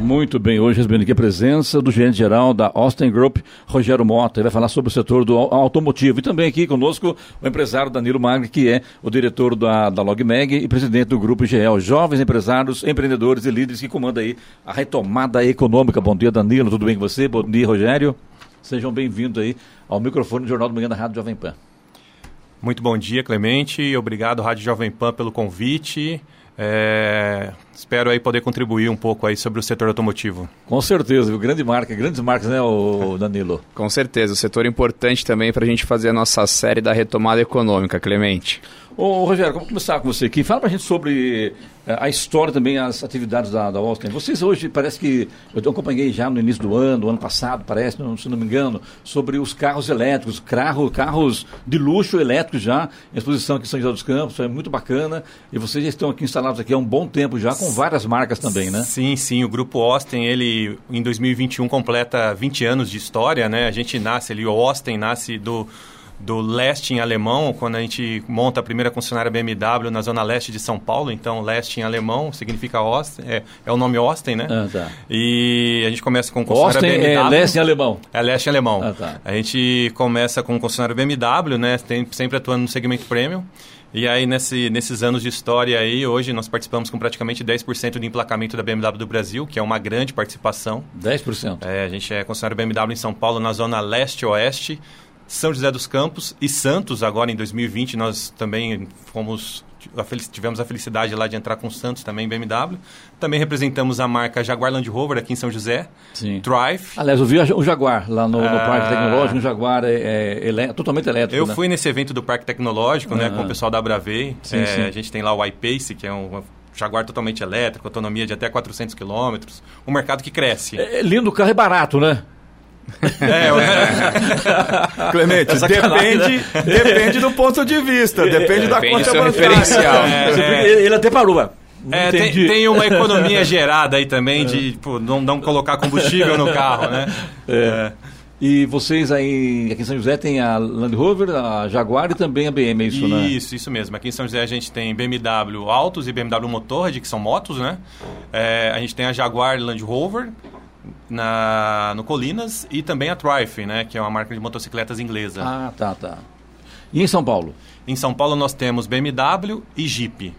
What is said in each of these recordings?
Muito bem, hoje recebendo aqui a presença do gerente-geral da Austin Group, Rogério Mota. Ele vai falar sobre o setor do automotivo. E também aqui conosco o empresário Danilo Magri, que é o diretor da, da e presidente do Grupo GL. Jovens empresários, empreendedores e líderes que comandam aí a retomada econômica. Bom dia, Danilo. Tudo bem com você? Bom dia, Rogério. Sejam bem-vindos aí ao microfone do Jornal do Manhã da Rádio Jovem Pan. Muito bom dia, Clemente. Obrigado, Rádio Jovem Pan, pelo convite. É, espero aí poder contribuir um pouco aí sobre o setor automotivo. Com certeza, viu? Grande marca, grandes marcas, né, o Danilo? Com certeza, o setor importante também para a gente fazer a nossa série da retomada econômica, Clemente. Ô, Rogério, vamos começar com você aqui. Fala pra gente sobre eh, a história também, as atividades da, da Austin. Vocês hoje, parece que, eu acompanhei já no início do ano, ano passado, parece, se não me engano, sobre os carros elétricos, carro, carros de luxo elétricos já, em exposição aqui em São José dos Campos, é muito bacana. E vocês já estão aqui instalados aqui há um bom tempo já, com várias marcas também, né? Sim, sim. O Grupo Austin, ele, em 2021, completa 20 anos de história, né? A gente nasce ali, o Austin nasce do do leste em alemão, quando a gente monta a primeira concessionária BMW na zona leste de São Paulo, então leste em alemão significa Austin, é, é o nome Austin, né? Ah, tá. E a gente começa com concessionária Austin BMW. é leste em alemão. É leste em alemão. Ah, tá. A gente começa com concessionária BMW, né? Tem, sempre atuando no segmento premium. E aí, nesse, nesses anos de história aí, hoje nós participamos com praticamente 10% de emplacamento da BMW do Brasil, que é uma grande participação. 10%? É, a gente é concessionário BMW em São Paulo, na zona leste-oeste. São José dos Campos e Santos, agora em 2020, nós também fomos tivemos a felicidade lá de entrar com o Santos também BMW. Também representamos a marca Jaguar Land Rover aqui em São José. Sim. Drive. Aliás, eu vi o Jaguar lá no, no ah, Parque Tecnológico. O Jaguar é, é elé totalmente elétrico. Eu né? fui nesse evento do Parque Tecnológico, né, com o pessoal da Bravei. Sim, é, sim. A gente tem lá o iPace, que é um Jaguar totalmente elétrico, autonomia de até 400 quilômetros. Um mercado que cresce. É, lindo o carro e barato, né? É, é. Clemente, É depende, depende do ponto de vista, depende da Depende conta bancária. referencial. É, é. Ele até parou, É, tem, tem uma economia gerada aí também de tipo, não, não colocar combustível no carro, né? É. E vocês aí, aqui em São José, tem a Land Rover, a Jaguar e também a BM, é isso, né? Isso, isso mesmo. Aqui em São José a gente tem BMW Autos e BMW Motorrad, que são motos, né? É, a gente tem a Jaguar Land Rover na, no Colinas e também a Triumph, né? Que é uma marca de motocicletas inglesa. Ah, tá, tá. E em São Paulo? Em São Paulo nós temos BMW e Jeep.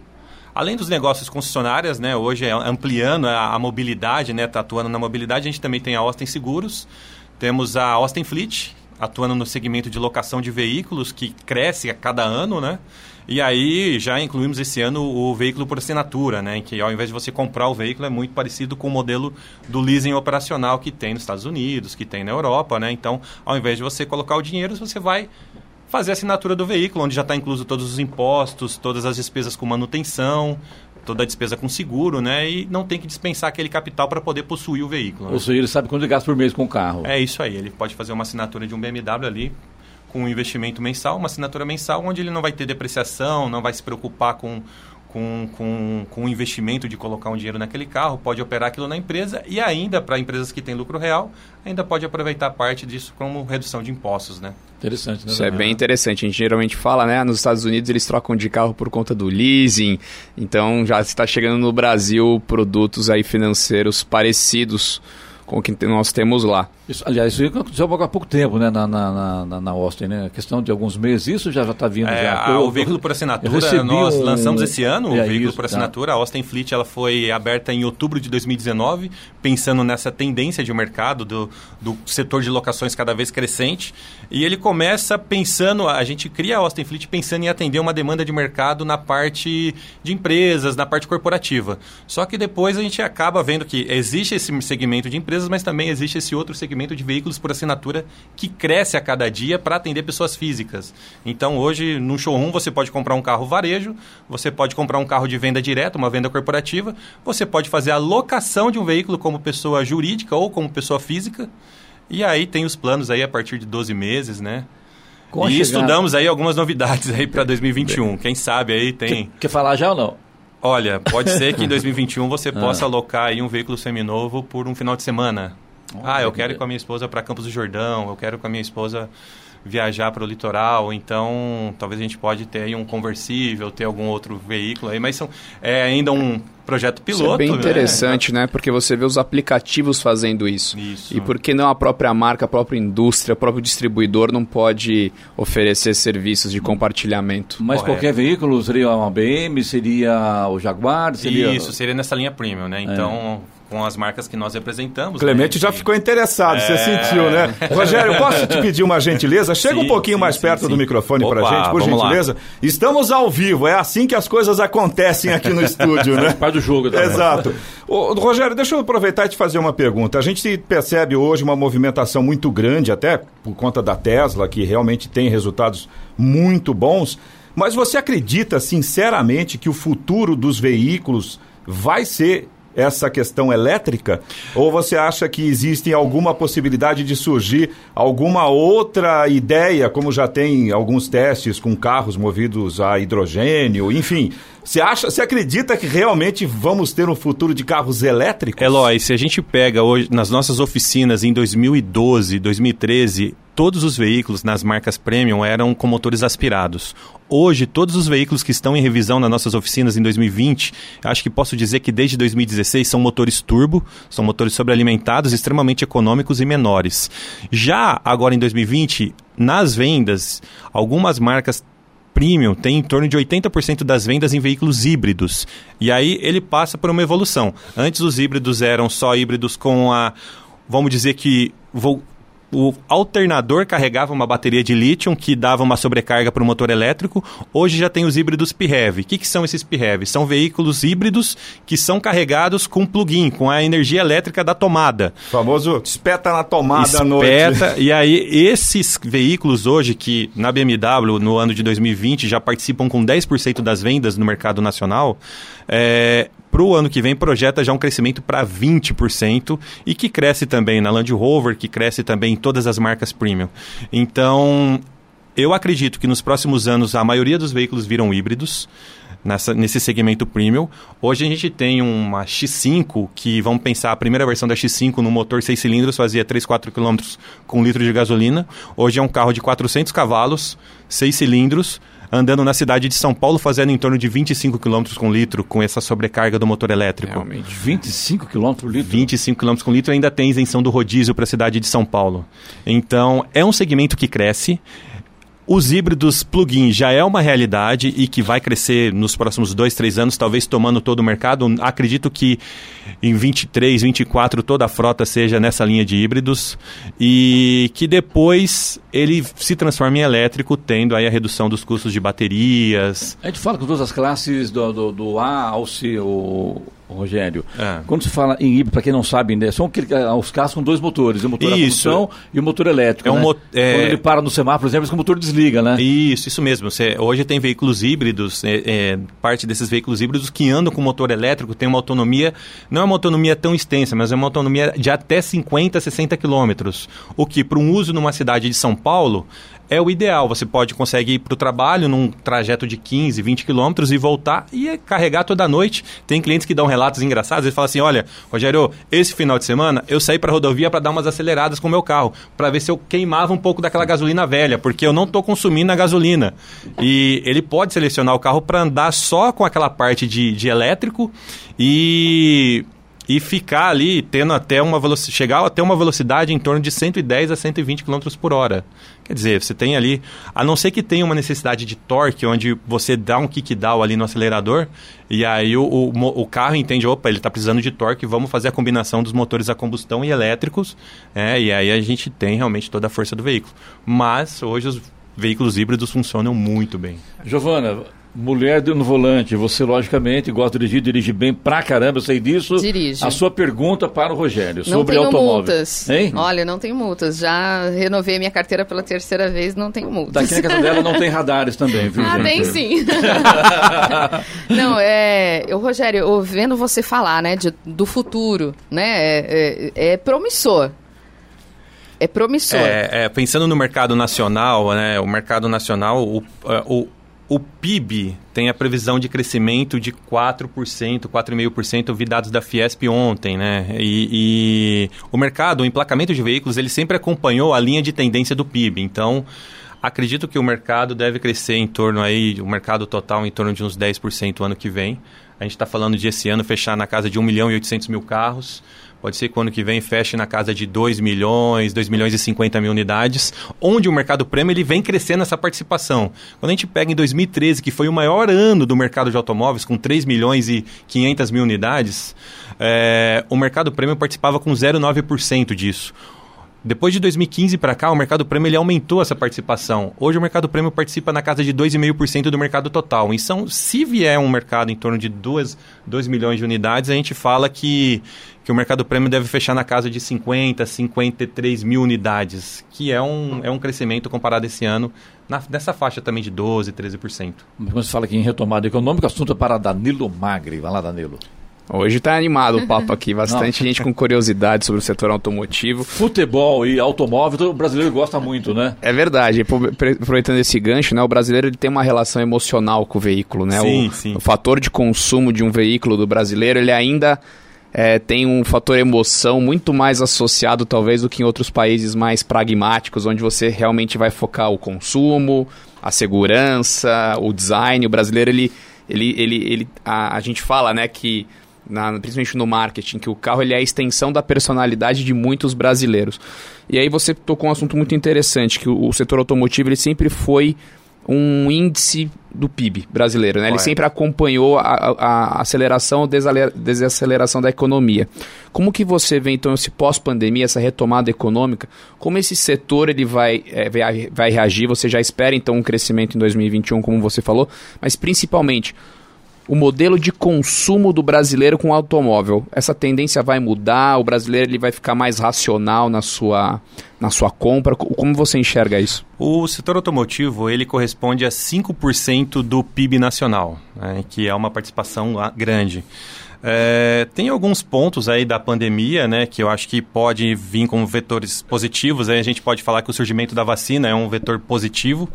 Além dos negócios concessionárias, né, hoje é ampliando a, a mobilidade, né, tá atuando na mobilidade, a gente também tem a Austin Seguros, temos a Austin Fleet, atuando no segmento de locação de veículos, que cresce a cada ano, né? E aí já incluímos esse ano o veículo por assinatura, né? Em que ao invés de você comprar o veículo é muito parecido com o modelo do leasing operacional que tem nos Estados Unidos, que tem na Europa, né? Então, ao invés de você colocar o dinheiro, você vai fazer a assinatura do veículo, onde já está incluso todos os impostos, todas as despesas com manutenção, toda a despesa com seguro, né? E não tem que dispensar aquele capital para poder possuir o veículo. né? Ou seja, ele sabe quanto ele gasta por mês com o carro. É isso aí, ele pode fazer uma assinatura de um BMW ali com um investimento mensal, uma assinatura mensal onde ele não vai ter depreciação, não vai se preocupar com com, com, com o investimento de colocar um dinheiro naquele carro, pode operar aquilo na empresa e ainda, para empresas que têm lucro real, ainda pode aproveitar parte disso como redução de impostos, né? Interessante, né? Isso é bem interessante. A gente geralmente fala, né? Nos Estados Unidos eles trocam de carro por conta do leasing. Então já está chegando no Brasil produtos aí financeiros parecidos com o que nós temos lá. Isso, aliás, isso aconteceu há pouco tempo, né, na, na, na, na Austin, né? A questão de alguns meses, isso já está vindo É, já. Eu- o veículo por assinatura, nós um- lançamos esse ano É o veículo isso, por tá. assinatura. A Austin Fleet ela foi aberta em outubro de 2019, pensando nessa tendência de mercado do, do setor de locações cada vez crescente. E ele começa pensando, a gente cria a Austin Fleet pensando em atender uma demanda de mercado na parte de empresas, na parte corporativa. Só que depois a gente acaba vendo que existe esse segmento de empresas, mas também existe esse outro segmento de veículos por assinatura que cresce a cada dia para atender pessoas físicas. Então hoje no showroom você pode comprar um carro varejo, você pode comprar um carro de venda direta, uma venda corporativa, você pode fazer a locação de um veículo como pessoa jurídica ou como pessoa física. E aí tem os planos aí a partir de 12 meses, né? Com e chegada- estudamos aí algumas novidades aí para 2021. Quem sabe aí tem. Quer, quer falar já ou não? Olha, pode ser que em 2021 Ah. você possa alocar aí um veículo seminovo por um final de semana. Ah, eu quero ir com a minha esposa para Campos do Jordão, eu quero ir com a minha esposa viajar para o litoral, então talvez a gente pode ter aí um conversível, ter algum outro veículo aí, mas são, é ainda um projeto piloto. Isso é bem interessante, né? né? Porque você vê os aplicativos fazendo isso. isso. E por que não a própria marca, a própria indústria, o próprio distribuidor não pode oferecer serviços de compartilhamento? Mas Correto. qualquer veículo seria uma BM, seria o Jaguar, seria... Isso, seria nessa linha premium, né? É. Então... É com as marcas que nós representamos. Clemente né? já ficou interessado, é... você sentiu, né? Rogério, posso te pedir uma gentileza? Chega sim, um pouquinho sim, mais sim, perto do microfone para gente, por gentileza. Lá. Estamos ao vivo, é assim que as coisas acontecem aqui no estúdio, né? Parte do jogo. Também. Exato. Ô, Rogério, deixa eu aproveitar e te fazer uma pergunta. A gente percebe hoje uma movimentação muito grande, até por conta da Tesla, que realmente tem resultados muito bons. Mas você acredita, sinceramente, que o futuro dos veículos vai ser essa questão elétrica? Ou você acha que existe alguma possibilidade de surgir alguma outra ideia, como já tem alguns testes com carros movidos a hidrogênio, enfim? Você acha, você acredita que realmente vamos ter um futuro de carros elétricos? Eloy, se a gente pega hoje nas nossas oficinas em 2012, 2013, todos os veículos nas marcas premium eram com motores aspirados. Hoje, todos os veículos que estão em revisão nas nossas oficinas em 2020, acho que posso dizer que desde 2016 são motores turbo, são motores sobrealimentados, extremamente econômicos e menores. Já agora em 2020, nas vendas, algumas marcas premium têm em torno de 80% das vendas em veículos híbridos. E aí ele passa por uma evolução. Antes os híbridos eram só híbridos com a vamos dizer que vou o alternador carregava uma bateria de lítio que dava uma sobrecarga para o motor elétrico. Hoje já tem os híbridos PHEV. O que, que são esses PHEV? São veículos híbridos que são carregados com plug-in, com a energia elétrica da tomada. O famoso espeta na tomada espeta, à noite. E aí, esses veículos hoje, que na BMW, no ano de 2020, já participam com 10% das vendas no mercado nacional, é, para o ano que vem projeta já um crescimento para 20% e que cresce também na Land Rover, que cresce também em todas as marcas premium. Então, eu acredito que nos próximos anos a maioria dos veículos viram híbridos. Nessa, nesse segmento premium. Hoje a gente tem uma X5 que, vamos pensar, a primeira versão da X5 no motor 6 cilindros fazia 3, 4 km com litro de gasolina. Hoje é um carro de 400 cavalos, 6 cilindros, andando na cidade de São Paulo fazendo em torno de 25 km com litro com essa sobrecarga do motor elétrico. Realmente, 25 km por litro? 25 km com litro ainda tem isenção do rodízio para a cidade de São Paulo. Então, é um segmento que cresce. Os híbridos plug-in já é uma realidade e que vai crescer nos próximos dois, três anos, talvez tomando todo o mercado. Acredito que em 23, 24 toda a frota seja nessa linha de híbridos e que depois ele se transforme em elétrico, tendo aí a redução dos custos de baterias. A gente fala com todas as classes do, do, do A ao C, o, Rogério. É. Quando se fala em híbrido, para quem não sabe, né, são ah, os carros com dois motores, o motor isso. a combustão e o motor elétrico. É um né? mo é... Quando ele para no semáforo, por exemplo, o motor desliga, né? Isso, isso mesmo. Você, hoje tem veículos híbridos, é, é, parte desses veículos híbridos que andam com motor elétrico tem uma autonomia, não é uma autonomia tão extensa, mas é uma autonomia de até 50, 60 quilômetros. O que, para um uso numa cidade de São Paulo, é o ideal. Você pode conseguir ir para o trabalho num trajeto de 15, 20 quilômetros e voltar e carregar toda a noite. Tem clientes que dão relatos engraçados e falam assim: olha, Rogério, esse final de semana eu saí para a rodovia para dar umas aceleradas com o meu carro, para ver se eu queimava um pouco daquela gasolina velha, porque eu não estou consumindo a gasolina. E ele pode selecionar o carro para andar só com aquela parte de, de elétrico e e ficar ali tendo até uma velocidade, chegar até uma velocidade em torno de 110 a 120 km por hora. Quer dizer, você tem ali, a não ser que tenha uma necessidade de torque, onde você dá um kick down ali no acelerador, e aí o, o, o carro entende, opa, ele está precisando de torque, vamos fazer a combinação dos motores a combustão e elétricos, é, e aí a gente tem realmente toda a força do veículo. Mas hoje os veículos híbridos funcionam muito bem. Giovana, Mulher no volante, você logicamente gosta de dirigir, dirige bem pra caramba, eu sei disso. Dirige. A sua pergunta para o Rogério não sobre tenho automóvel. multas. Hein? Olha, não tenho multas. Já renovei minha carteira pela terceira vez, não tenho multas. Daqui na casa dela não tem radares também, viu, ah, gente? tem sim. não, é... Eu, Rogério, eu vendo você falar, né, de, do futuro, né, é, é, é promissor. É promissor. É, é, pensando no mercado nacional, né, o mercado nacional, o, o o PIB tem a previsão de crescimento de 4%, 4,5%, vi dados da Fiesp ontem, né? E, e, o mercado, o emplacamento de veículos, ele sempre acompanhou a linha de tendência do PIB. Então, acredito que o mercado deve crescer em torno aí, o mercado total em torno de uns 10% ano que vem. A gente está falando de esse ano fechar na casa de 1 milhão e 800 mil carros. Pode ser que o ano que vem feche na casa de 2 milhões, 2 milhões e 50 mil unidades, onde o mercado prêmio ele vem crescendo essa participação. Quando a gente pega em 2013, que foi o maior ano do mercado de automóveis, com 3 milhões e 500 mil unidades, é, o mercado prêmio participava com 0,9% disso. Depois de 2015 para cá, o mercado prêmio ele aumentou essa participação. Hoje o mercado prêmio participa na casa de 2,5% do mercado total. Então, se vier um mercado em torno de 2, 2 milhões de unidades, a gente fala que, que o mercado prêmio deve fechar na casa de 50, 53 mil unidades, que é um, é um crescimento comparado esse ano na, nessa faixa também de 12, 13%. Quando você fala aqui em retomada econômica, assunto é para Danilo Magri. Vai lá, Danilo. Hoje está animado o papo aqui, bastante gente com curiosidade sobre o setor automotivo. Futebol e automóvel, o brasileiro gosta muito, né? É verdade. Aproveitando esse gancho, né, o brasileiro ele tem uma relação emocional com o veículo, né? Sim, o, sim. o fator de consumo de um veículo do brasileiro, ele ainda é, tem um fator emoção muito mais associado, talvez, do que em outros países mais pragmáticos, onde você realmente vai focar o consumo, a segurança, o design. O brasileiro, ele, ele, ele, ele a, a gente fala, né, que na, principalmente no marketing, que o carro ele é a extensão da personalidade de muitos brasileiros. E aí você tocou um assunto muito interessante, que o, o setor automotivo ele sempre foi um índice do PIB brasileiro, né? Ele sempre acompanhou a, a, a aceleração ou desaceleração da economia. Como que você vê então esse pós-pandemia, essa retomada econômica? Como esse setor ele vai, é, vai, vai reagir? Você já espera então um crescimento em 2021, como você falou, mas principalmente o modelo de consumo do brasileiro com automóvel. Essa tendência vai mudar? O brasileiro ele vai ficar mais racional na sua, na sua compra? Como você enxerga isso? O setor automotivo ele corresponde a 5% do PIB nacional, né, que é uma participação grande. É, tem alguns pontos aí da pandemia, né, que eu acho que pode vir como vetores positivos. Aí a gente pode falar que o surgimento da vacina é um vetor positivo.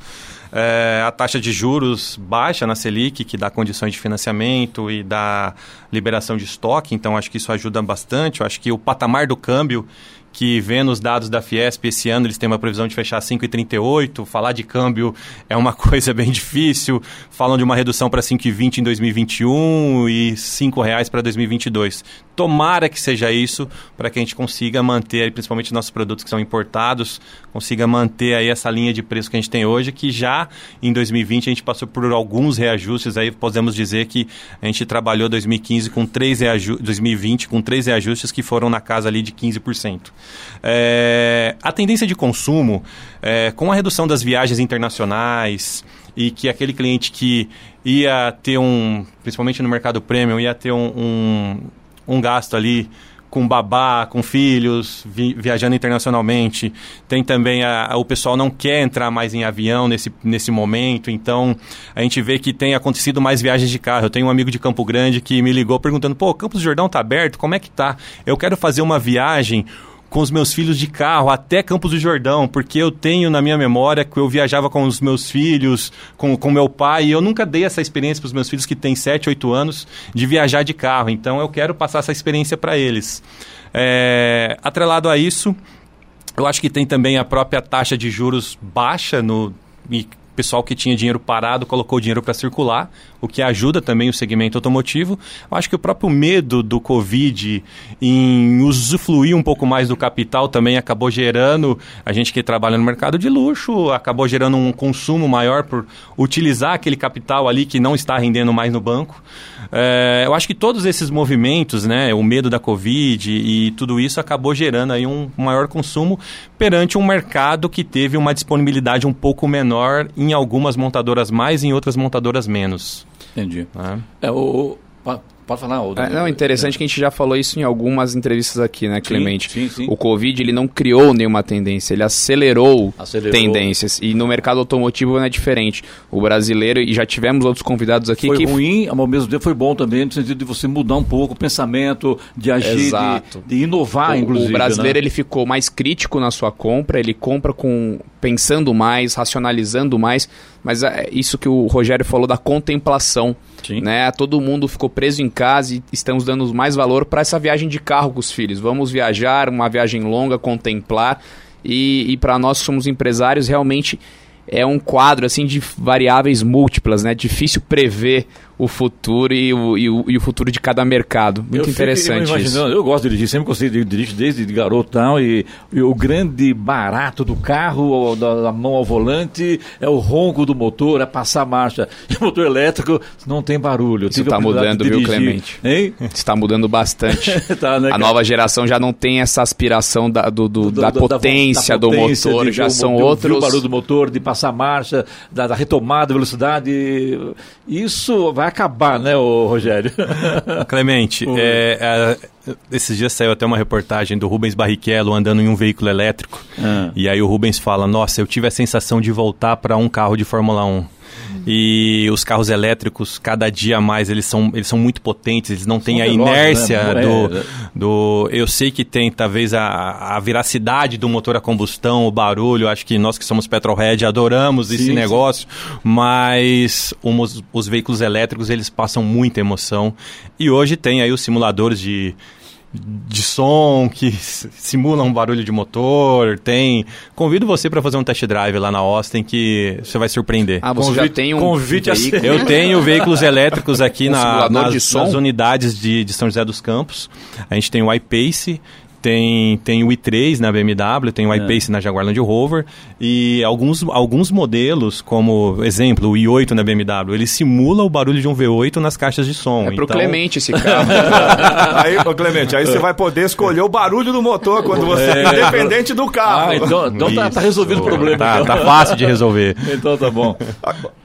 É, a taxa de juros baixa na Selic, que dá condições de financiamento e dá liberação de estoque, então acho que isso ajuda bastante. Eu acho que o patamar do câmbio que vendo os dados da Fiesp esse ano, eles têm uma previsão de fechar 5,38. Falar de câmbio é uma coisa bem difícil. Falam de uma redução para 5,20 em 2021 e R$ 5,00 para 2022. Tomara que seja isso para que a gente consiga manter, principalmente nossos produtos que são importados, consiga manter aí essa linha de preço que a gente tem hoje, que já em 2020 a gente passou por alguns reajustes, aí podemos dizer que a gente trabalhou 2015 com três 2020 com três reajustes que foram na casa ali de 15%. É, a tendência de consumo, é, com a redução das viagens internacionais e que aquele cliente que ia ter um, principalmente no mercado premium, ia ter um, um, um gasto ali com babá, com filhos, vi, viajando internacionalmente. Tem também a, a, o pessoal não quer entrar mais em avião nesse, nesse momento, então a gente vê que tem acontecido mais viagens de carro. Eu tenho um amigo de Campo Grande que me ligou perguntando: pô, Campos do Jordão tá aberto? Como é que tá? Eu quero fazer uma viagem com os meus filhos de carro até Campos do Jordão, porque eu tenho na minha memória que eu viajava com os meus filhos, com, com meu pai, e eu nunca dei essa experiência para os meus filhos que têm 7, 8 anos de viajar de carro. Então eu quero passar essa experiência para eles. É, atrelado a isso, eu acho que tem também a própria taxa de juros baixa no, e pessoal que tinha dinheiro parado colocou dinheiro para circular, o que ajuda também o segmento automotivo. Eu acho que o próprio medo do Covid em usufruir um pouco mais do capital também acabou gerando, a gente que trabalha no mercado de luxo, acabou gerando um consumo maior por utilizar aquele capital ali que não está rendendo mais no banco. É, eu acho que todos esses movimentos, né, o medo da Covid e tudo isso acabou gerando aí um maior consumo perante um mercado que teve uma disponibilidade um pouco menor algumas montadoras mais, em outras montadoras menos. Entendi. É, é o, Pode falar, Aldo. É, não, interessante é. que a gente já falou isso em algumas entrevistas aqui, né, Clemente? Sim, sim, sim. O Covid, ele não criou nenhuma tendência, ele acelerou, acelerou, tendências. E no mercado automotivo não é diferente. O brasileiro, e já tivemos outros convidados aqui foi que... Foi ruim, ao mesmo tempo foi bom também, no sentido de você mudar um pouco o pensamento, de agir, de, de, inovar, o, inclusive. O brasileiro, né? ele ficou mais crítico na sua compra, ele compra com pensando mais, racionalizando mais, mas é isso que o Rogério falou da contemplação. Sim. Né? Todo mundo ficou preso em casa e estamos dando mais valor para essa viagem de carro com os filhos. Vamos viajar, uma viagem longa, contemplar. E, e para nós que somos empresários, realmente é um quadro assim de variáveis múltiplas, né? Difícil prever o futuro e o, e o, e o futuro de cada mercado. Muito eu interessante fico isso. Eu gosto de dirigir, sempre gostei de dirigir desde garoto e tal, e, e o grande barato do carro, da, da, mão ao volante, é o ronco do motor, é passar a marcha. E o motor elétrico não tem barulho. Isso está mudando, viu, Clemente? Hein? Está mudando bastante. tá, né, a nova geração já não tem essa aspiração da, do, do, do, da, potência da, potência do motor, já são outros... o barulho do motor, de passar a marcha, da, da retomada, velocidade. Isso vai acabar, né, o Rogério? Clemente, é, é, esses dias saiu até uma reportagem do Rubens Barrichello andando em um veículo elétrico. Ah. E aí o Rubens fala: Nossa, eu tive a sensação de voltar para um carro de Fórmula 1. E os carros elétricos, cada dia mais, eles são, eles são muito potentes, eles não têm a inércia né? do, é. do. Eu sei que tem, talvez, a, a veracidade do motor a combustão, o barulho. Acho que nós que somos Petrolhead adoramos sim, esse sim. negócio, mas os, os veículos elétricos, eles passam muita emoção. E hoje tem aí os simuladores de de som que simula um barulho de motor, tem. Convido você para fazer um test drive lá na Austin que você vai surpreender. Ah, você convite, já tem um convite veículo? Eu tenho veículos elétricos aqui um na, nas, nas, unidades de, de São José dos Campos. A gente tem o iPace, tem, tem o i3 na BMW, tem o é. iPace na Jaguar Land Rover e alguns, alguns modelos, como exemplo, o i8 na BMW, ele simula o barulho de um V8 nas caixas de som. É pro então... Clemente esse carro. aí, ô Clemente, aí você vai poder escolher o barulho do motor quando você é, independente do carro. Ah, então, então tá, tá, resolvido o problema. Tá, então. tá fácil de resolver. então tá bom.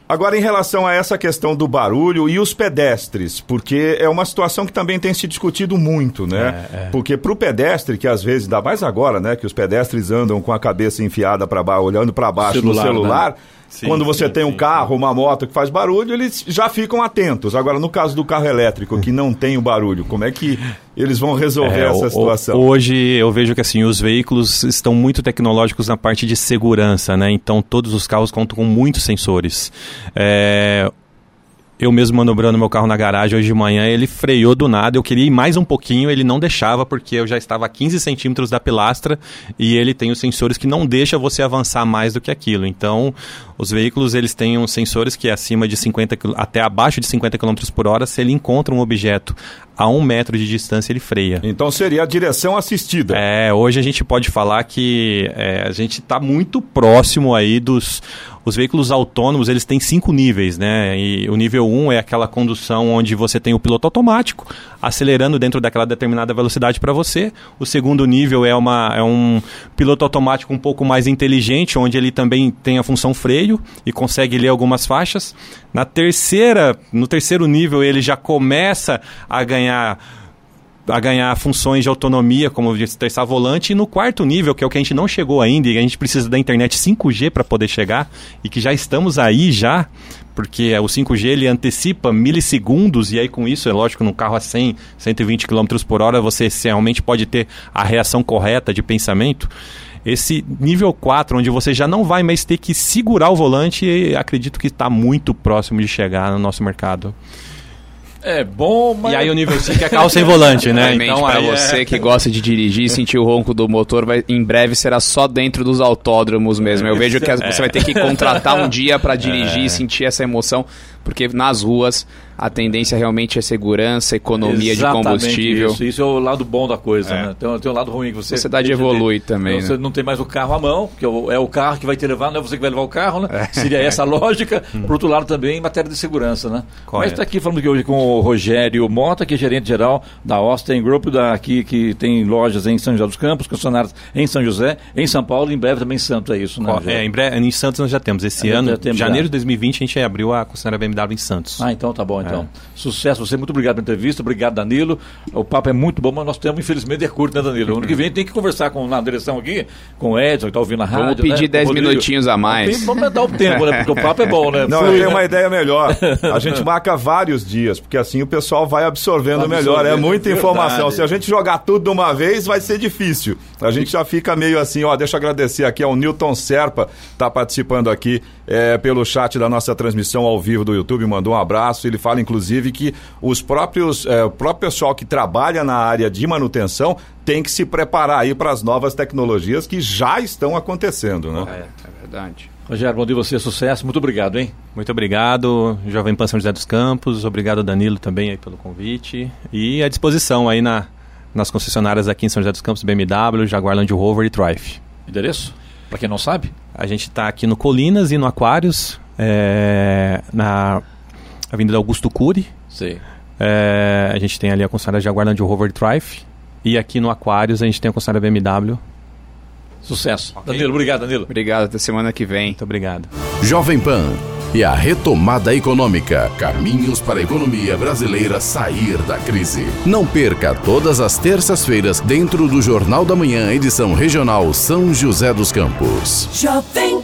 Agora, em relação a essa questão do barulho e os pedestres, porque é uma situação que também tem se discutido muito, né? É, é. Porque para o pedestre, que às vezes, ainda mais agora, né, que os pedestres andam com a cabeça enfiada para baixo, olhando para baixo celular, no celular. Né? Sim, Quando você sim, tem um sim, carro, uma moto que faz barulho, eles já ficam atentos. Agora, no caso do carro elétrico, que não tem o barulho, como é que eles vão resolver é, essa situação? Hoje eu vejo que assim, os veículos estão muito tecnológicos na parte de segurança, né? Então todos os carros contam com muitos sensores. É, eu mesmo manobrando meu carro na garagem hoje de manhã, ele freou do nada. Eu queria ir mais um pouquinho, ele não deixava, porque eu já estava a 15 centímetros da pilastra e ele tem os sensores que não deixa você avançar mais do que aquilo. Então, os veículos eles têm uns sensores que é acima de 50 até abaixo de 50 km por hora, se ele encontra um objeto a um metro de distância, ele freia. Então seria a direção assistida. É, hoje a gente pode falar que é, a gente está muito próximo aí dos os veículos autônomos, eles têm cinco níveis, né? E o nível 1 um é aquela condução onde você tem o piloto automático acelerando dentro daquela determinada velocidade para você. O segundo nível é, uma, é um piloto automático um pouco mais inteligente, onde ele também tem a função freio e consegue ler algumas faixas. Na terceira, no terceiro nível, ele já começa a ganhar a ganhar funções de autonomia, como terçar volante, e no quarto nível, que é o que a gente não chegou ainda, e a gente precisa da internet 5G para poder chegar, e que já estamos aí já, porque o 5G ele antecipa milissegundos, e aí com isso, é lógico, no carro a 100, 120 km por hora, você realmente pode ter a reação correta de pensamento. Esse nível 4, onde você já não vai mais ter que segurar o volante, acredito que está muito próximo de chegar no nosso mercado. É bom, mas. E aí o nível 5 é carro sem volante, né? então, para é- você é... que gosta de dirigir e sentir o ronco do motor, vai, em breve será só dentro dos autódromos mesmo. Eu vejo que você vai ter que contratar um dia para dirigir é. e sentir essa emoção, porque nas ruas a tendência realmente é segurança, economia Exatamente de combustível. Isso, isso é o lado bom da coisa, é. né? Tem, tem um lado ruim que você. A sociedade evolui também. Então, né? Você não tem mais o carro à mão, que é o, é o, carro que vai te levar, não é você que vai levar o carro, né? É. Seria essa a lógica. Por outro lado, também em matéria de segurança, né? Correto. Mas está aqui falando aqui hoje com o Rogério Mota, que é gerente geral da Austin Group, daqui, que tem lojas em São José dos Campos, concessionárias em São José, em São Paulo, em breve também em Santos, é isso, né? É, em, breve, em Santos nós já temos. Esse ano, temos janeiro já. de 2020, a gente abriu a concessionária BMW Em Santos. Ah, então tá bom, então. É. Sucesso, você, muito obrigado pela entrevista, obrigado, Danilo. O papo é muito bom, mas nós temos, infelizmente, é curto, né, Danilo? O ano que vem tem que conversar com, na direção aqui, com o Edson, que tá ouvindo a rádio. Vamos pedir 10 né? minutinhos a mais. Tem, vamos aumentar o tempo, né? Porque o papo é bom, né? Não, Foi, eu tenho né? uma ideia melhor. A gente marca vários dias, porque assim o pessoal vai absorvendo, melhor. É muita informação. Se a gente jogar tudo de uma vez, vai ser difícil. A gente já fica meio assim, ó, deixa eu agradecer aqui ao Newton Serpa, tá participando aqui é, pelo chat da nossa transmissão ao vivo do YouTube, mandou um abraço. Ele fala, inclusive, que os próprios, é, o próprio pessoal que trabalha na área de manutenção tem que se preparar aí para as novas tecnologias que já estão acontecendo, né? É, é verdade. Rogério, bom dia você, sucesso. Muito obrigado, hein? Muito obrigado, Jovem Pan São José dos Campos. Obrigado, Danilo, também aí pelo convite. E à disposição aí na, nas concessionárias aqui em São José dos Campos, BMW, Jaguar Land Rover e Triumph. Endereço? Para quem não sabe? A gente está aqui no Colinas e no Aquários, é, na Avenida Augusto Cury. Sim. É, a gente tem ali a concessionária Jaguar Land Rover e Triumph. E aqui no Aquários a gente tem a concessionária BMW Sucesso. Okay. Danilo, obrigado, Danilo. Obrigado, até semana que vem. Muito obrigado. Jovem Pan e a retomada econômica. Caminhos para a economia brasileira sair da crise. Não perca todas as terças-feiras dentro do Jornal da Manhã, edição regional São José dos Campos. Jovem